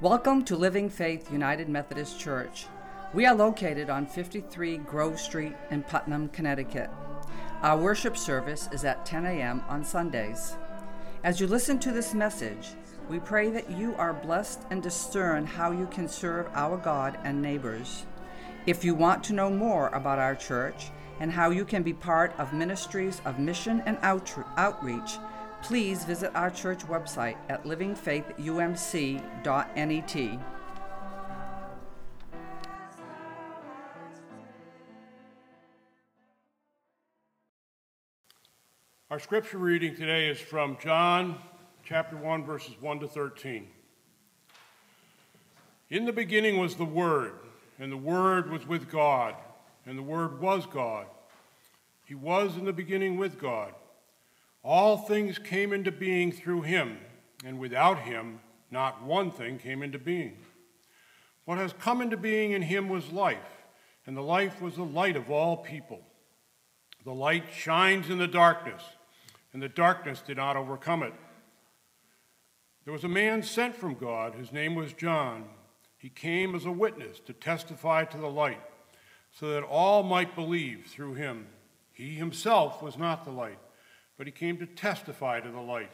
Welcome to Living Faith United Methodist Church. We are located on 53 Grove Street in Putnam, Connecticut. Our worship service is at 10 a.m. on Sundays. As you listen to this message, we pray that you are blessed and discern how you can serve our God and neighbors. If you want to know more about our church and how you can be part of ministries of mission and outreach, please visit our church website at livingfaithumc.net. Our scripture reading today is from John chapter 1, verses 1 to 13. In the beginning was the Word, and the Word was with God, and the Word was God. He was in the beginning with God. All things came into being through him, and without him, not one thing came into being. What has come into being in him was life, and the life was the light of all people. The light shines in the darkness, and the darkness did not overcome it. There was a man sent from God, whose name was John. He came as a witness to testify to the light, so that all might believe through him. He himself was not the light but he came to testify to the light.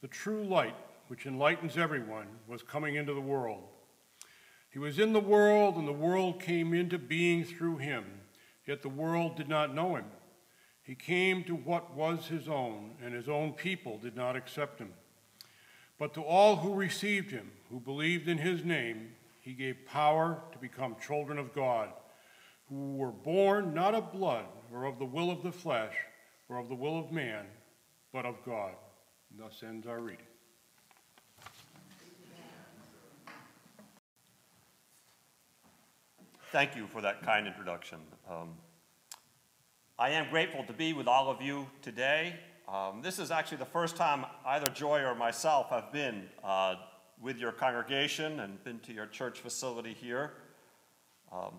The true light, which enlightens everyone, was coming into the world. He was in the world, and the world came into being through him, yet the world did not know him. He came to what was his own, and his own people did not accept him. But to all who received him, who believed in his name, he gave power to become children of God, who were born not of blood or of the will of the flesh or of the will of man, but of God. And thus ends our reading. Thank you for that kind introduction. Um, I am grateful to be with all of you today. Um, this is actually the first time either Joy or myself have been uh, with your congregation and been to your church facility here. Um,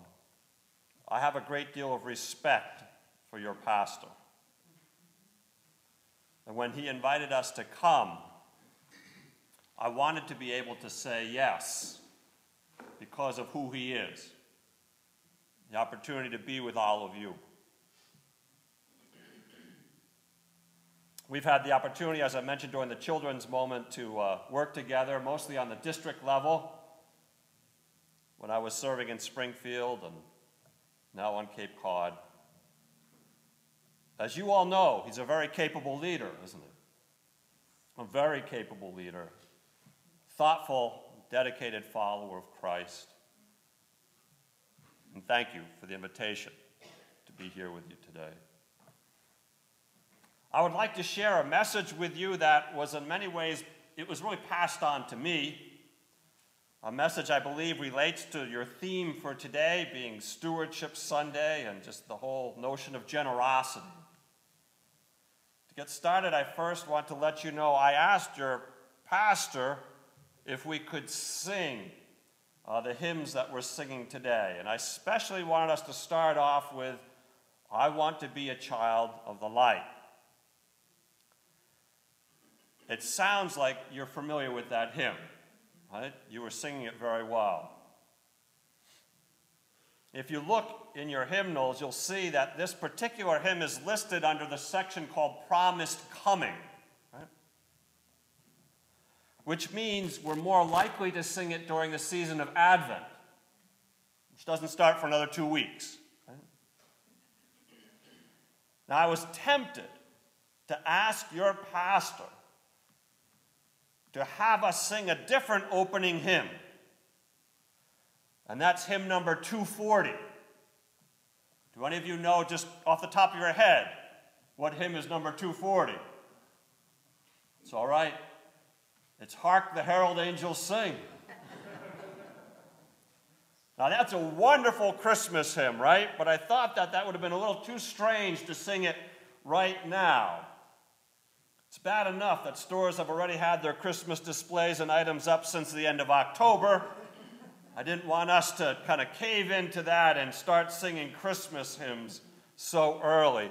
I have a great deal of respect for your pastor. And when he invited us to come, I wanted to be able to say yes because of who he is. The opportunity to be with all of you. We've had the opportunity, as I mentioned during the children's moment, to uh, work together, mostly on the district level. When I was serving in Springfield and now on Cape Cod. As you all know, he's a very capable leader, isn't he? A very capable leader, thoughtful, dedicated follower of Christ. And thank you for the invitation to be here with you today. I would like to share a message with you that was in many ways, it was really passed on to me. A message I believe relates to your theme for today being Stewardship Sunday and just the whole notion of generosity. To get started, I first want to let you know I asked your pastor if we could sing uh, the hymns that we're singing today. And I especially wanted us to start off with I Want to Be a Child of the Light. It sounds like you're familiar with that hymn, right? You were singing it very well. If you look in your hymnals, you'll see that this particular hymn is listed under the section called Promised Coming, right? which means we're more likely to sing it during the season of Advent, which doesn't start for another two weeks. Right? Now, I was tempted to ask your pastor to have us sing a different opening hymn. And that's hymn number 240. Do any of you know just off the top of your head what hymn is number 240? It's all right. It's Hark the Herald Angels Sing. now, that's a wonderful Christmas hymn, right? But I thought that that would have been a little too strange to sing it right now. It's bad enough that stores have already had their Christmas displays and items up since the end of October. I didn't want us to kind of cave into that and start singing Christmas hymns so early.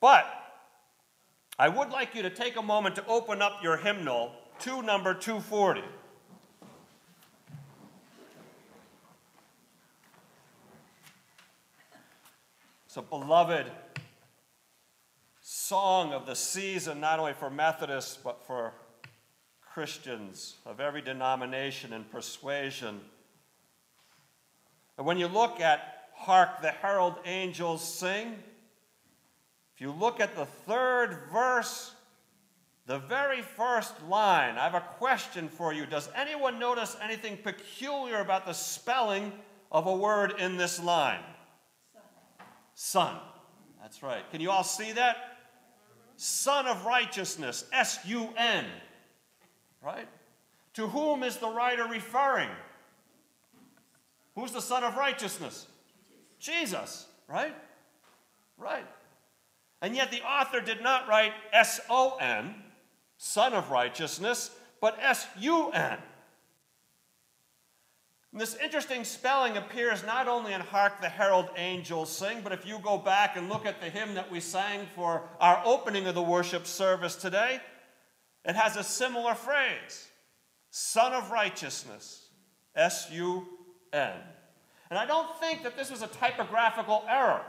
But I would like you to take a moment to open up your hymnal to number 240. It's a beloved song of the season, not only for Methodists, but for Christians of every denomination and persuasion. And when you look at Hark the Herald Angels Sing, if you look at the third verse, the very first line, I have a question for you. Does anyone notice anything peculiar about the spelling of a word in this line? Son. Son. That's right. Can you all see that? Son of righteousness, S U N. Right? To whom is the writer referring? Who's the Son of righteousness? Jesus, right? Right. And yet the author did not write S O N, Son of Righteousness, but S U N. This interesting spelling appears not only in Hark the Herald Angels Sing, but if you go back and look at the hymn that we sang for our opening of the worship service today, it has a similar phrase Son of Righteousness, S U And I don't think that this was a typographical error.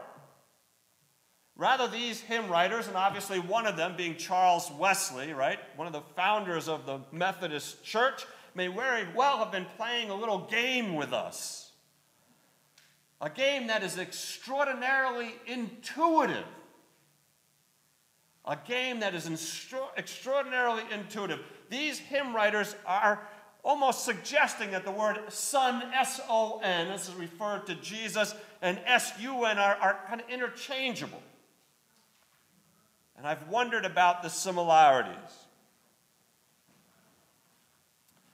Rather, these hymn writers, and obviously one of them being Charles Wesley, right, one of the founders of the Methodist Church, may very well have been playing a little game with us. A game that is extraordinarily intuitive. A game that is extraordinarily intuitive. These hymn writers are almost suggesting that the word son, S O N, this is referred to Jesus, and S U N are, are kind of interchangeable. And I've wondered about the similarities.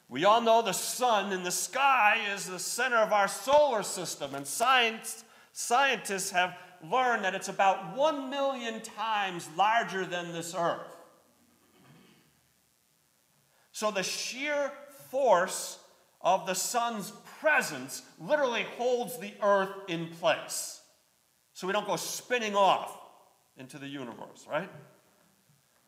We all know the sun in the sky is the center of our solar system, and science, scientists have learned that it's about one million times larger than this earth. So the sheer force of the sun's presence literally holds the earth in place. So we don't go spinning off into the universe, right?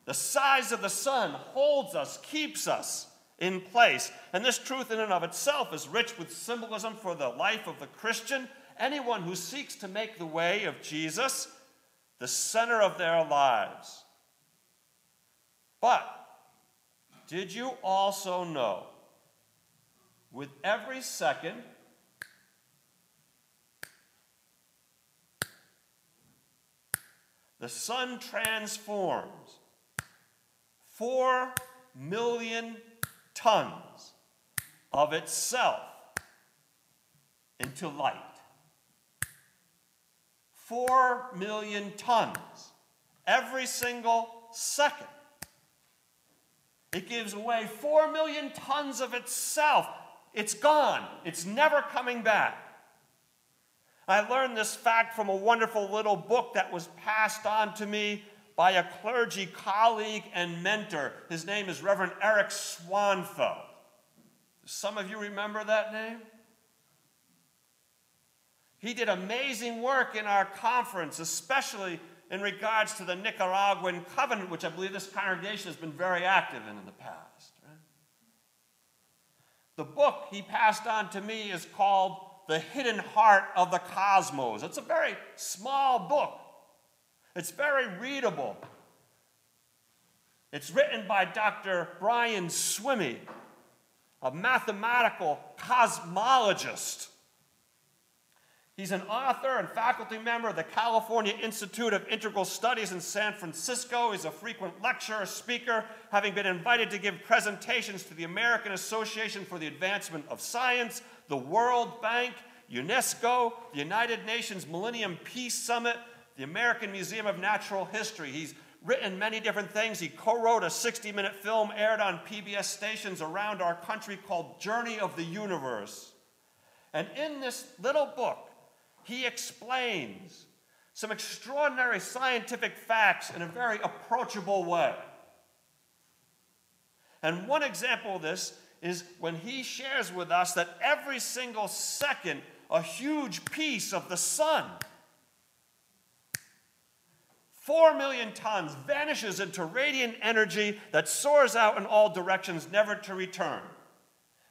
The size of the sun holds us, keeps us in place. And this truth, in and of itself, is rich with symbolism for the life of the Christian. Anyone who seeks to make the way of Jesus the center of their lives. But did you also know, with every second, the sun transforms four million tons of itself into light. Four million tons every single second. It gives away four million tons of itself. It's gone, it's never coming back. I learned this fact from a wonderful little book that was passed on to me by a clergy colleague and mentor. His name is Reverend Eric Swanfeld. Some of you remember that name? He did amazing work in our conference, especially in regards to the Nicaraguan covenant, which I believe this congregation has been very active in in the past. The book he passed on to me is called The Hidden Heart of the Cosmos. It's a very small book, it's very readable. It's written by Dr. Brian Swimme, a mathematical cosmologist. He's an author and faculty member of the California Institute of Integral Studies in San Francisco. He's a frequent lecturer, speaker, having been invited to give presentations to the American Association for the Advancement of Science, the World Bank, UNESCO, the United Nations Millennium Peace Summit, the American Museum of Natural History. He's written many different things. He co wrote a 60 minute film aired on PBS stations around our country called Journey of the Universe. And in this little book, he explains some extraordinary scientific facts in a very approachable way. And one example of this is when he shares with us that every single second, a huge piece of the sun 4 million tons vanishes into radiant energy that soars out in all directions, never to return.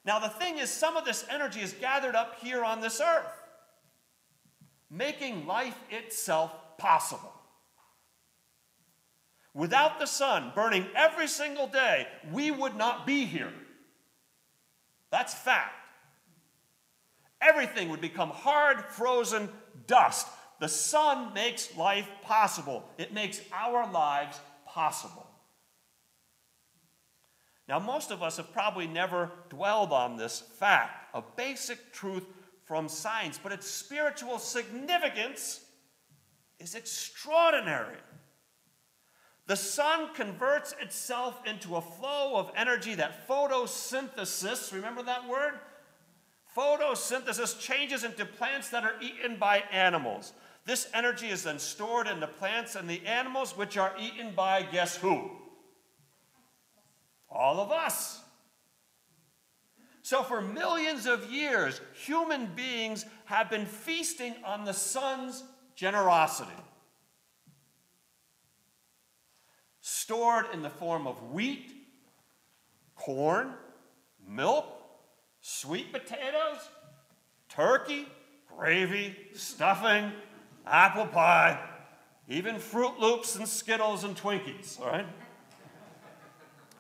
Now, the thing is, some of this energy is gathered up here on this earth. Making life itself possible. Without the sun burning every single day, we would not be here. That's fact. Everything would become hard, frozen dust. The sun makes life possible, it makes our lives possible. Now, most of us have probably never dwelled on this fact, a basic truth from science, but its spiritual significance is extraordinary. The sun converts itself into a flow of energy that photosynthesis, remember that word? Photosynthesis changes into plants that are eaten by animals. This energy is then stored in the plants and the animals, which are eaten by guess who? All of us. So, for millions of years, human beings have been feasting on the sun's generosity. Stored in the form of wheat, corn, milk, sweet potatoes, turkey, gravy, stuffing, apple pie, even Froot Loops and Skittles and Twinkies, all right?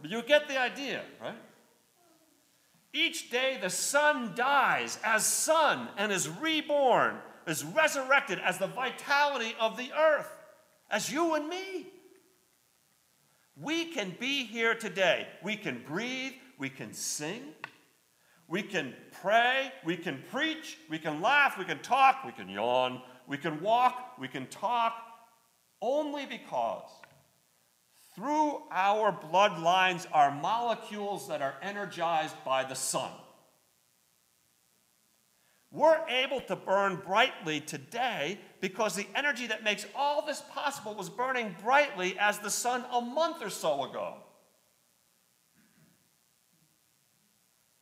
But you get the idea, right? Each day the sun dies as sun and is reborn, is resurrected as the vitality of the earth, as you and me. We can be here today. We can breathe, we can sing, we can pray, we can preach, we can laugh, we can talk, we can yawn, we can walk, we can talk, only because through our bloodlines are molecules that are energized by the sun. We're able to burn brightly today because the energy that makes all this possible was burning brightly as the sun a month or so ago.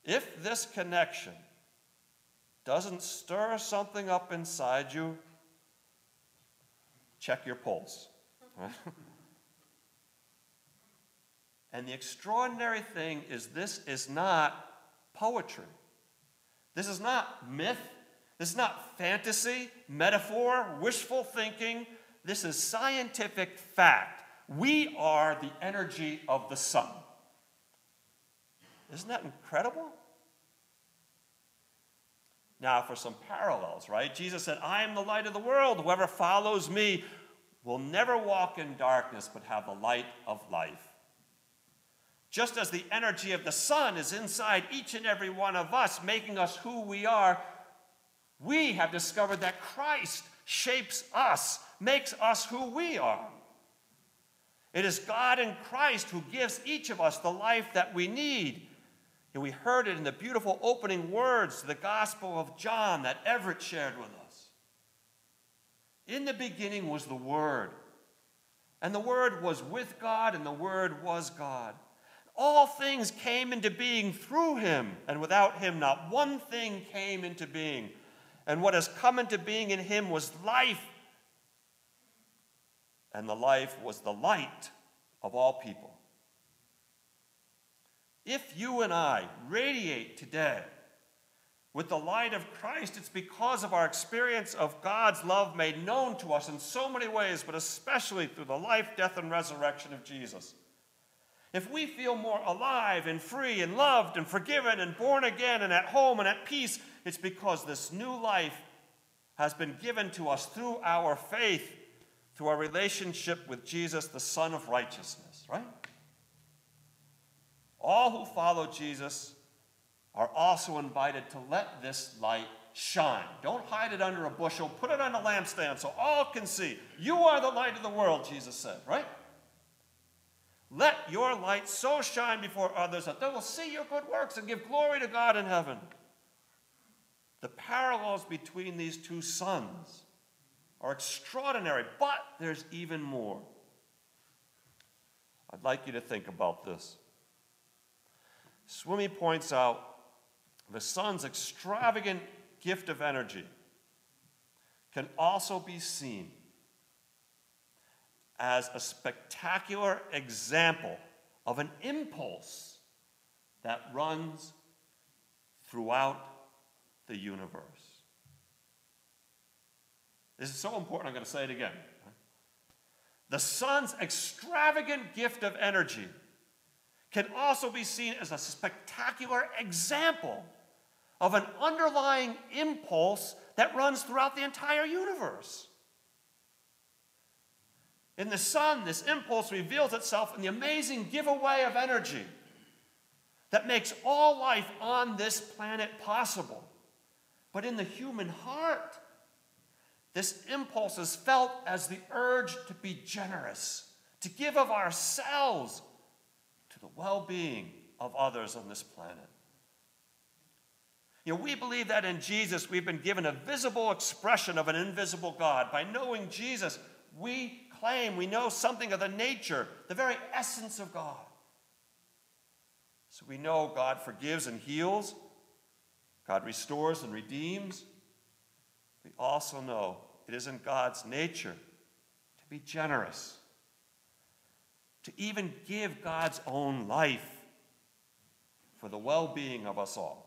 If this connection doesn't stir something up inside you, check your pulse. And the extraordinary thing is, this is not poetry. This is not myth. This is not fantasy, metaphor, wishful thinking. This is scientific fact. We are the energy of the sun. Isn't that incredible? Now, for some parallels, right? Jesus said, I am the light of the world. Whoever follows me will never walk in darkness, but have the light of life. Just as the energy of the sun is inside each and every one of us, making us who we are, we have discovered that Christ shapes us, makes us who we are. It is God in Christ who gives each of us the life that we need. And we heard it in the beautiful opening words to the Gospel of John that Everett shared with us. In the beginning was the Word, and the Word was with God, and the Word was God. All things came into being through him, and without him, not one thing came into being. And what has come into being in him was life, and the life was the light of all people. If you and I radiate today with the light of Christ, it's because of our experience of God's love made known to us in so many ways, but especially through the life, death, and resurrection of Jesus. If we feel more alive and free and loved and forgiven and born again and at home and at peace, it's because this new life has been given to us through our faith, through our relationship with Jesus, the Son of righteousness, right? All who follow Jesus are also invited to let this light shine. Don't hide it under a bushel, put it on a lampstand so all can see. You are the light of the world, Jesus said, right? Let your light so shine before others that they will see your good works and give glory to God in heaven. The parallels between these two suns are extraordinary, but there's even more. I'd like you to think about this. Swimme points out the sun's extravagant gift of energy can also be seen as a spectacular example of an impulse that runs throughout the universe. This is so important, I'm going to say it again. The sun's extravagant gift of energy can also be seen as a spectacular example of an underlying impulse that runs throughout the entire universe. In the sun, this impulse reveals itself in the amazing giveaway of energy that makes all life on this planet possible. But in the human heart, this impulse is felt as the urge to be generous, to give of ourselves to the well being of others on this planet. You know, we believe that in Jesus we've been given a visible expression of an invisible God. By knowing Jesus, we claim we know something of the nature, the very essence of God. So we know God forgives and heals, God restores and redeems. We also know it is in God's nature to be generous, to even give God's own life for the well being of us all.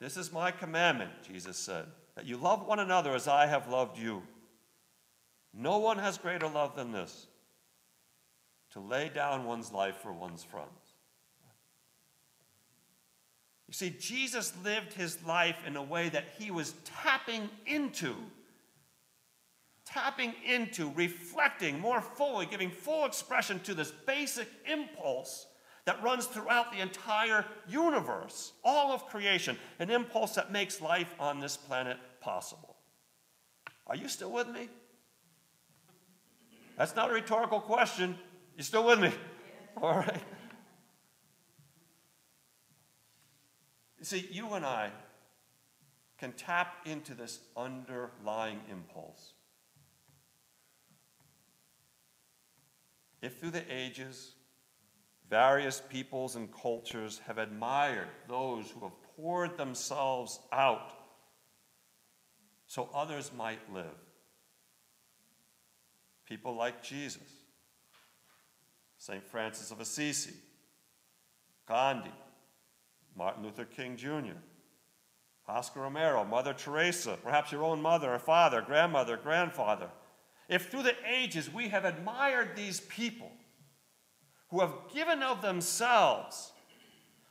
This is my commandment, Jesus said, that you love one another as I have loved you. No one has greater love than this to lay down one's life for one's friends. You see, Jesus lived his life in a way that he was tapping into, tapping into, reflecting more fully, giving full expression to this basic impulse that runs throughout the entire universe, all of creation, an impulse that makes life on this planet possible. Are you still with me? That's not a rhetorical question. You still with me? All right. You see, you and I can tap into this underlying impulse. If through the ages, various peoples and cultures have admired those who have poured themselves out so others might live, people like Jesus, St. Francis of Assisi, Gandhi, Martin Luther King Jr., Oscar Romero, Mother Teresa, perhaps your own mother or father, grandmother, grandfather. If through the ages we have admired these people who have given of themselves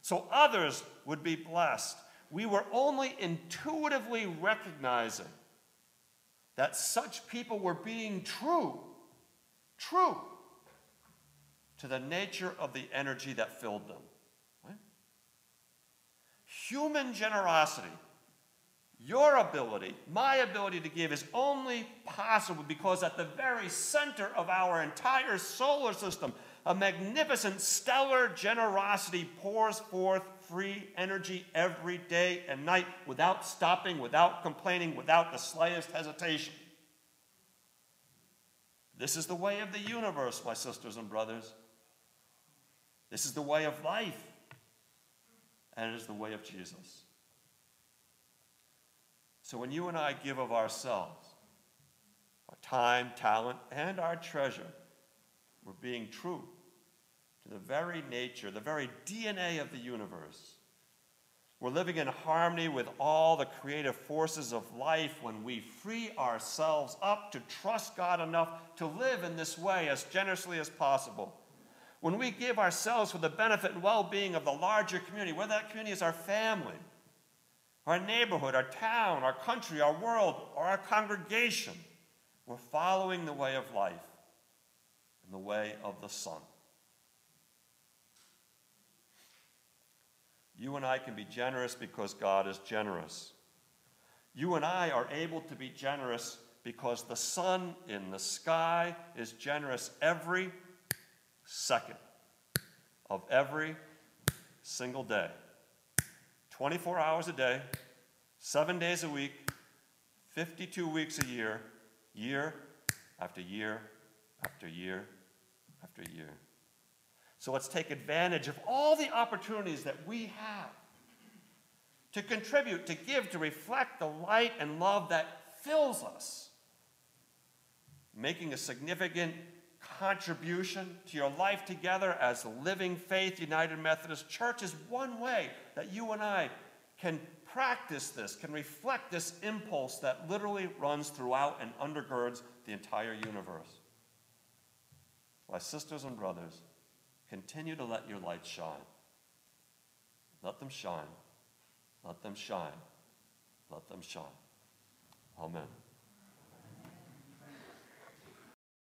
so others would be blessed, we were only intuitively recognizing that such people were being true, true to the nature of the energy that filled them. Right? Human generosity, your ability, my ability to give, is only possible because at the very center of our entire solar system, a magnificent stellar generosity pours forth free energy every day and night without stopping, without complaining, without the slightest hesitation. This is the way of the universe, my sisters and brothers. This is the way of life, and it is the way of Jesus. So when you and I give of ourselves, our time, talent, and our treasure, we're being true to the very nature, the very DNA of the universe. We're living in harmony with all the creative forces of life when we free ourselves up to trust God enough to live in this way as generously as possible when we give ourselves for the benefit and well being of the larger community, whether that community is our family, our neighborhood, our town, our country, our world, or our congregation, we're following the way of life and the way of the Son. You and I can be generous because God is generous. You and I are able to be generous because the sun in the sky is generous every second of every single day. 24 hours a day, seven days a week, 52 weeks a year, year after year after year after year. So let's take advantage of all the opportunities that we have to contribute, to give, to reflect the light and love that fills us, making a significant contribution to your life together as Living Faith United Methodist Church is one way that you and I can practice this, can reflect this impulse that literally runs throughout and undergirds the entire universe. My sisters and brothers, continue to let your light shine. Let them shine. Let them shine. Let them shine. Amen.